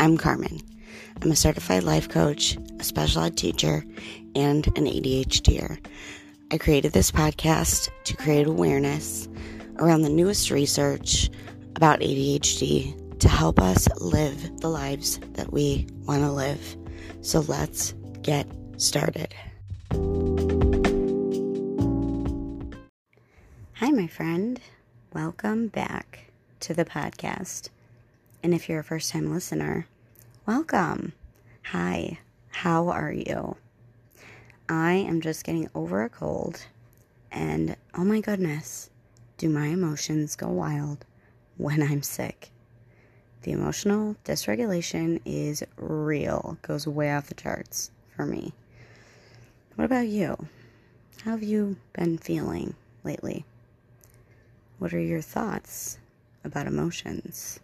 I'm Carmen. I'm a certified life coach, a special ed teacher, and an ADHDer. I created this podcast to create awareness around the newest research about ADHD to help us live the lives that we want to live. So let's get started. Hi, my friend. Welcome back to the podcast. And if you're a first time listener, welcome. Hi, how are you? I am just getting over a cold, and oh my goodness, do my emotions go wild when I'm sick. The emotional dysregulation is real, goes way off the charts for me. What about you? How have you been feeling lately? What are your thoughts about emotions?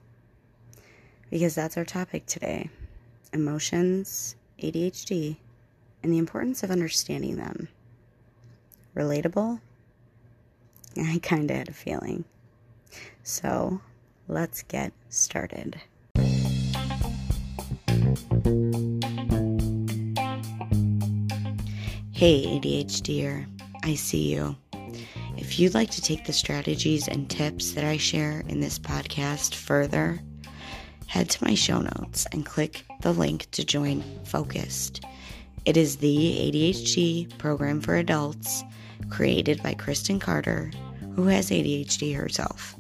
Because that's our topic today emotions, ADHD, and the importance of understanding them. Relatable? I kind of had a feeling. So let's get started. Hey, ADHDer, I see you. If you'd like to take the strategies and tips that I share in this podcast further, head to my show notes and click the link to join Focused. It is the ADHD program for adults created by Kristen Carder, who has ADHD herself.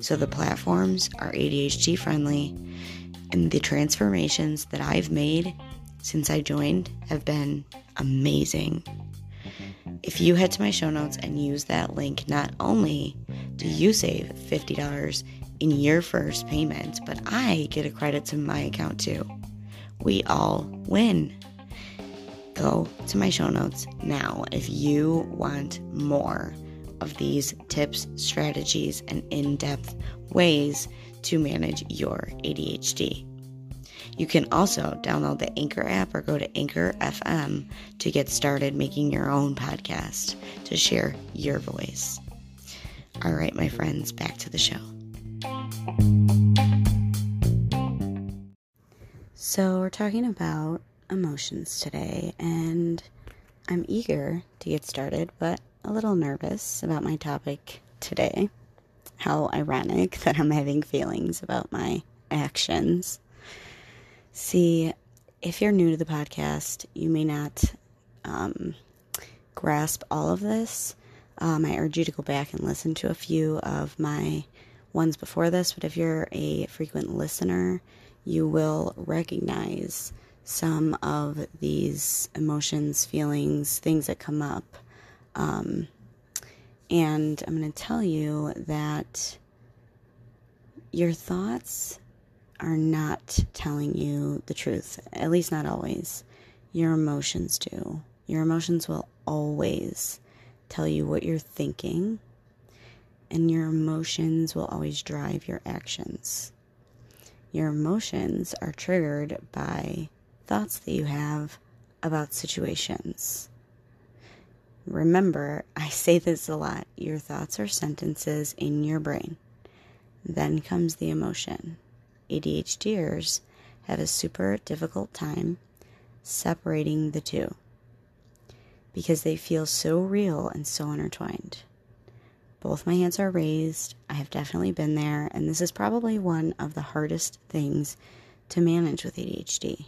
So the platforms are ADHD friendly, and the transformations that I've made since I joined have been amazing. If you head to my show notes and use that link, not only do you save $50 in your first payment, but I get a credit to my account too. We all win. Go to my show notes now if you want more of these tips, strategies, and in depth ways to manage your ADHD. You can also download the Anchor app or go to Anchor FM to get started making your own podcast to share your voice. All right, my friends, back to the show. So, we're talking about emotions today, and I'm eager to get started, but a little nervous about my topic today. How ironic that I'm having feelings about my actions. See, if you're new to the podcast, you may not um, grasp all of this. Um, I urge you to go back and listen to a few of my ones before this, but if you're a frequent listener, you will recognize some of these emotions, feelings, things that come up. Um, and I'm going to tell you that your thoughts are not telling you the truth, at least not always. Your emotions do. Your emotions will always tell you what you're thinking, and your emotions will always drive your actions. Your emotions are triggered by thoughts that you have about situations. Remember, I say this a lot your thoughts are sentences in your brain. Then comes the emotion. ADHDers have a super difficult time separating the two because they feel so real and so intertwined. Both my hands are raised. I have definitely been there, and this is probably one of the hardest things to manage with ADHD.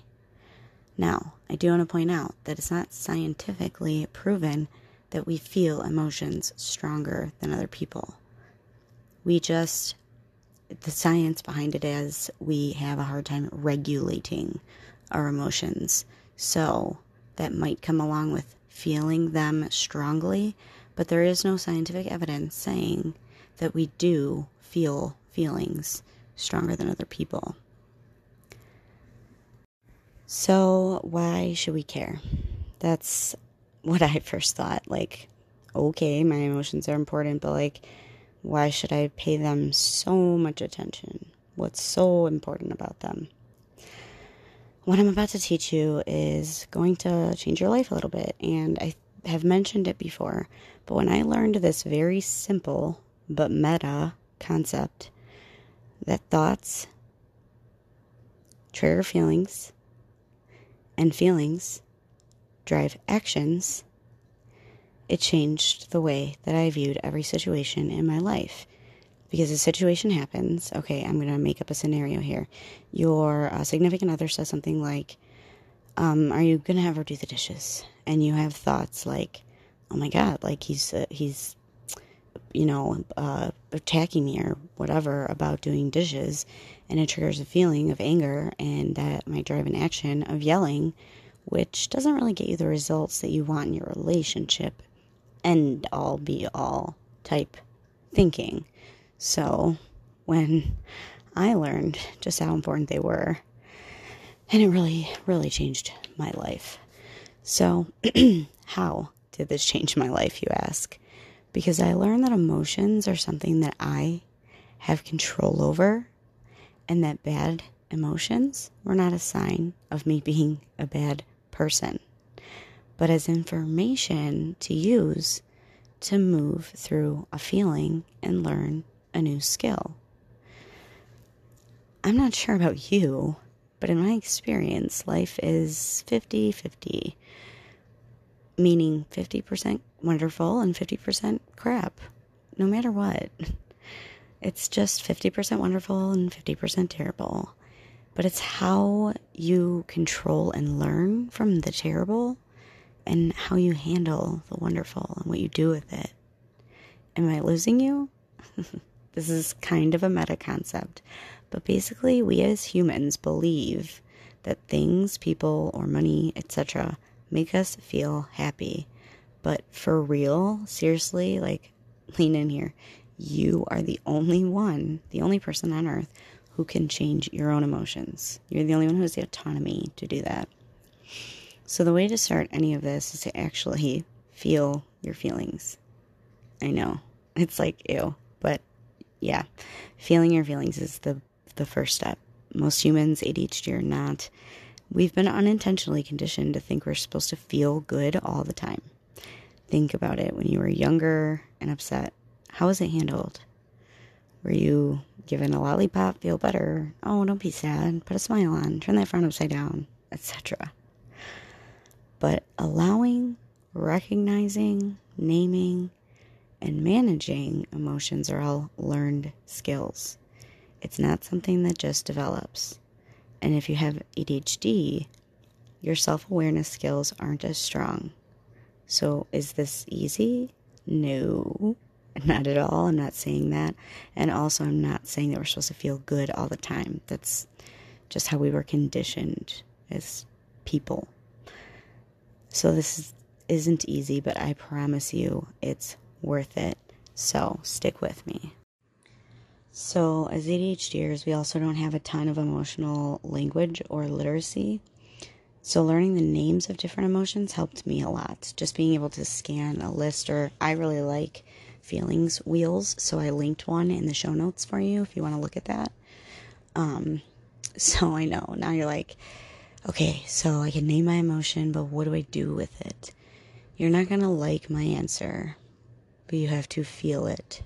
Now, I do want to point out that it's not scientifically proven that we feel emotions stronger than other people. We just, the science behind it is we have a hard time regulating our emotions. So that might come along with feeling them strongly, but there is no scientific evidence saying that we do feel feelings stronger than other people. So, why should we care? That's what I first thought. Like, okay, my emotions are important, but like, why should I pay them so much attention? What's so important about them? What I'm about to teach you is going to change your life a little bit, and I have mentioned it before, but when I learned this very simple but meta concept that thoughts trigger feelings, and feelings drive actions, it changed the way that I viewed every situation in my life. Because a situation happens, okay, I'm going to make up a scenario here. Your uh, significant other says something like, um, Are you going to have her do the dishes? And you have thoughts like, Oh my God, like he's, uh, he's, you know, uh, attacking me or whatever about doing dishes. And it triggers a feeling of anger, and that might drive an action of yelling, which doesn't really get you the results that you want in your relationship end all be all type thinking. So when I learned just how important they were, and it really, really changed my life. So, how did this change my life, you ask? Because I learned that emotions are something that I have control over, and that bad emotions were not a sign of me being a bad person, but as information to use to move through a feeling and learn a new skill. I'm not sure about you, but in my experience, life is 50 50, meaning 50% wonderful and 50% crap, no matter what. It's just 50% wonderful and 50% terrible. But it's how you control and learn from the terrible and how you handle the wonderful and what you do with it. Am I losing you? This is kind of a meta concept, but basically, we as humans believe that things, people, or money, etc., make us feel happy. But for real, seriously, like, lean in here. You are the only one, the only person on earth who can change your own emotions. You're the only one who has the autonomy to do that. So, the way to start any of this is to actually feel your feelings. I know, it's like, ew, but yeah, feeling your feelings is the the first step. Most humans, ADHD or not, we've been unintentionally conditioned to think we're supposed to feel good all the time. Think about it when you were younger and upset. How was it handled? Were you given a lollipop, feel better? Oh, don't be sad. Put a smile on. Turn that frown upside down, etc. But allowing, recognizing, naming, and managing emotions are all learned skills. It's not something that just develops. And if you have ADHD, your self awareness skills aren't as strong. So, is this easy? No, not at all. I'm not saying that. And also, I'm not saying that we're supposed to feel good all the time. That's just how we were conditioned as people. So, this is, isn't easy, but I promise you it's worth it. So stick with me. So, as ADHDers, we also don't have a ton of emotional language or literacy. So, learning the names of different emotions helped me a lot. Just being able to scan a list, or I really like feelings wheels, so I linked one in the show notes for you if you want to look at that. Um, so I know now you're like, okay, so I can name my emotion, but what do I do with it? You're not gonna like my answer, but you have to feel it,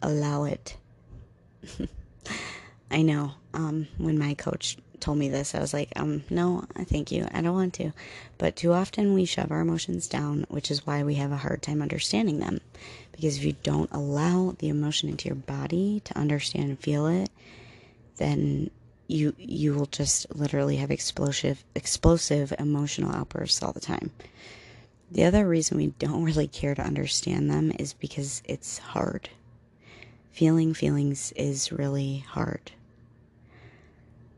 allow it. I know. Um, when my coach told me this, I was like, um, no, thank you. I don't want to. But too often we shove our emotions down, which is why we have a hard time understanding them. Because if you don't allow the emotion into your body to understand and feel it, then you you will just literally have explosive explosive emotional outbursts all the time. The other reason we don't really care to understand them is because it's hard. Feeling feelings is really hard.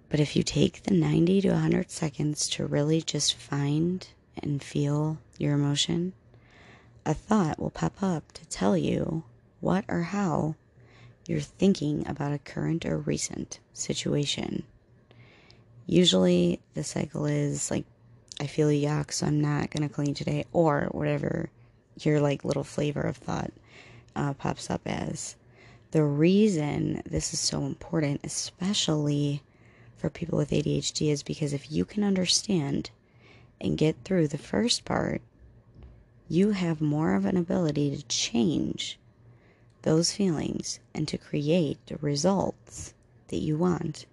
But if you take the 90 to 100 seconds to really just find and feel your emotion, a thought will pop up to tell you what or how you're thinking about a current or recent situation. Usually, the cycle is like I feel yuck, so I'm not going to clean today, or whatever your like little flavor of thought uh, pops up as. The reason this is so important, especially for people with ADHD, is because if you can understand and get through the first part, you have more of an ability to change those feelings and to create the results that you want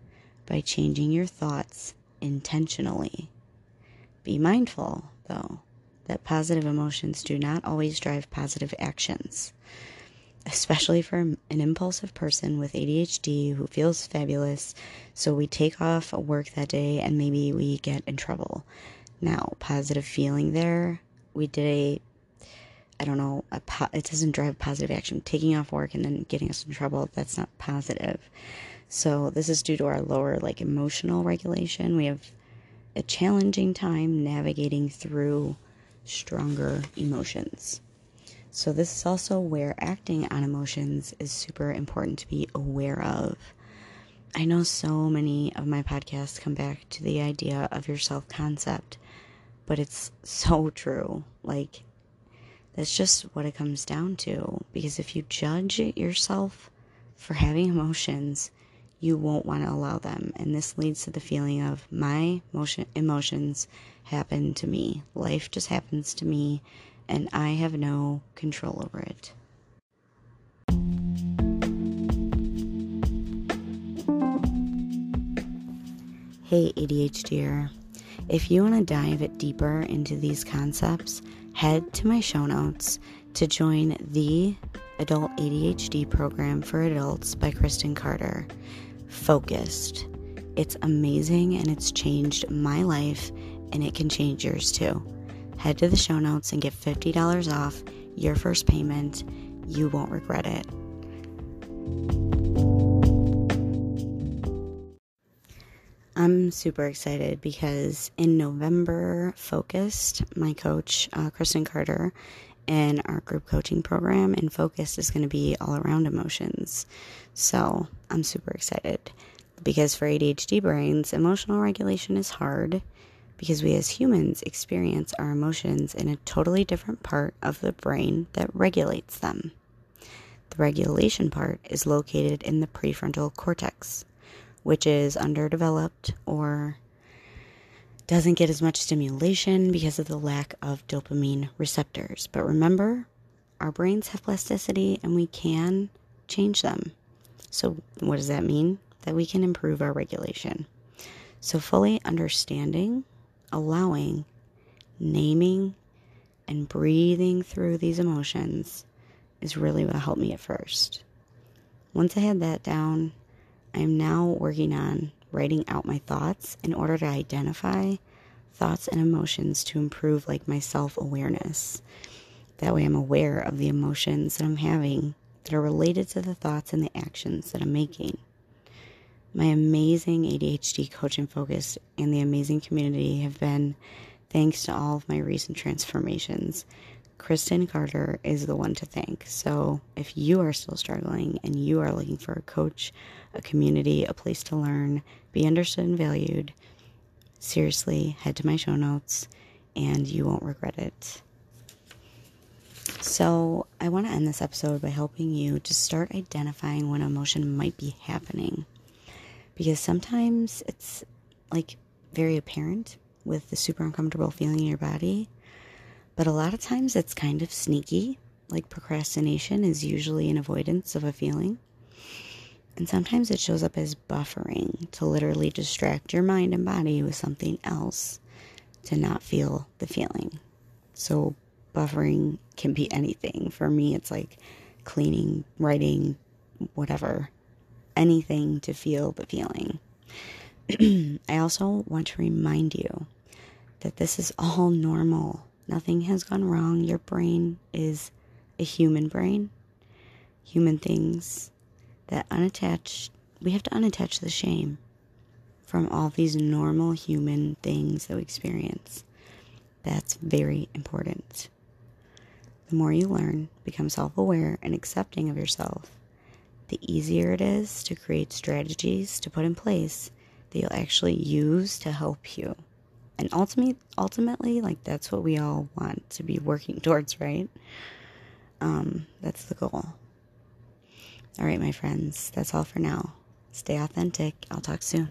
by changing your thoughts intentionally. Be mindful, though, that positive emotions do not always drive positive actions, especially for an impulsive person with ADHD who feels fabulous. So we take off work that day and maybe we get in trouble. Now, positive feeling there, we did a I don't know, po- it doesn't drive positive action. Taking off work and then getting us in trouble, that's not positive. So this is due to our lower like emotional regulation. We have a challenging time navigating through stronger emotions. So this is also where acting on emotions is super important to be aware of. I know so many of my podcasts come back to the idea of your self concept, but it's so true. Like that's just what it comes down to. Because if you judge yourself for having emotions, you won't want to allow them. And this leads to the feeling of my emotion, emotions happen to me. Life just happens to me, and I have no control over it. Hey, ADHDer. If you want to dive it deeper into these concepts, head to my show notes to join the Adult ADHD Program for Adults by Kristen Carder. Focused. It's amazing and it's changed my life and it can change yours too. Head to the show notes and get $50 off your first payment. You won't regret it. I'm super excited because in November, Focused, my coach, uh, Kristen Carder, and our group coaching program and Focused is going to be all around emotions. So I'm super excited because for ADHD brains, emotional regulation is hard because we as humans experience our emotions in a totally different part of the brain that regulates them. The regulation part is located in the prefrontal cortex which is underdeveloped or doesn't get as much stimulation because of the lack of dopamine receptors. But remember, our brains have plasticity and we can change them. So, what does that mean? That we can improve our regulation. So, fully understanding, allowing, naming, and breathing through these emotions is really what helped me at first. Once I had that down, I'm now working on writing out my thoughts in order to identify thoughts and emotions to improve like my self-awareness. That way I'm aware of the emotions that I'm having that are related to the thoughts and the actions that I'm making. My amazing ADHD coach and focus and the amazing community have been thanks to all of my recent transformations Kristen Carder is the one to thank. So if you are still struggling and you are looking for a coach, a community, a place to learn, be understood and valued, seriously, head to my show notes and you won't regret it. So, I want to end this episode by helping you to start identifying when emotion might be happening. Because sometimes it's like very apparent with the super uncomfortable feeling in your body but a lot of times it's kind of sneaky, like procrastination is usually an avoidance of a feeling. And sometimes it shows up as buffering to literally distract your mind and body with something else to not feel the feeling. So, buffering can be anything. For me, it's like cleaning, writing, whatever, anything to feel the feeling. I also want to remind you that this is all normal. Nothing has gone wrong. Your brain is a human brain. Human things that unattach, we have to unattach the shame from all these normal human things that we experience. That's very important. The more you learn, become self aware, and accepting of yourself, the easier it is to create strategies to put in place that you'll actually use to help you. And ultimately ultimately like that's what we all want to be working towards right? Um that's the goal. All right my friends that's all for now. Stay authentic. I'll talk soon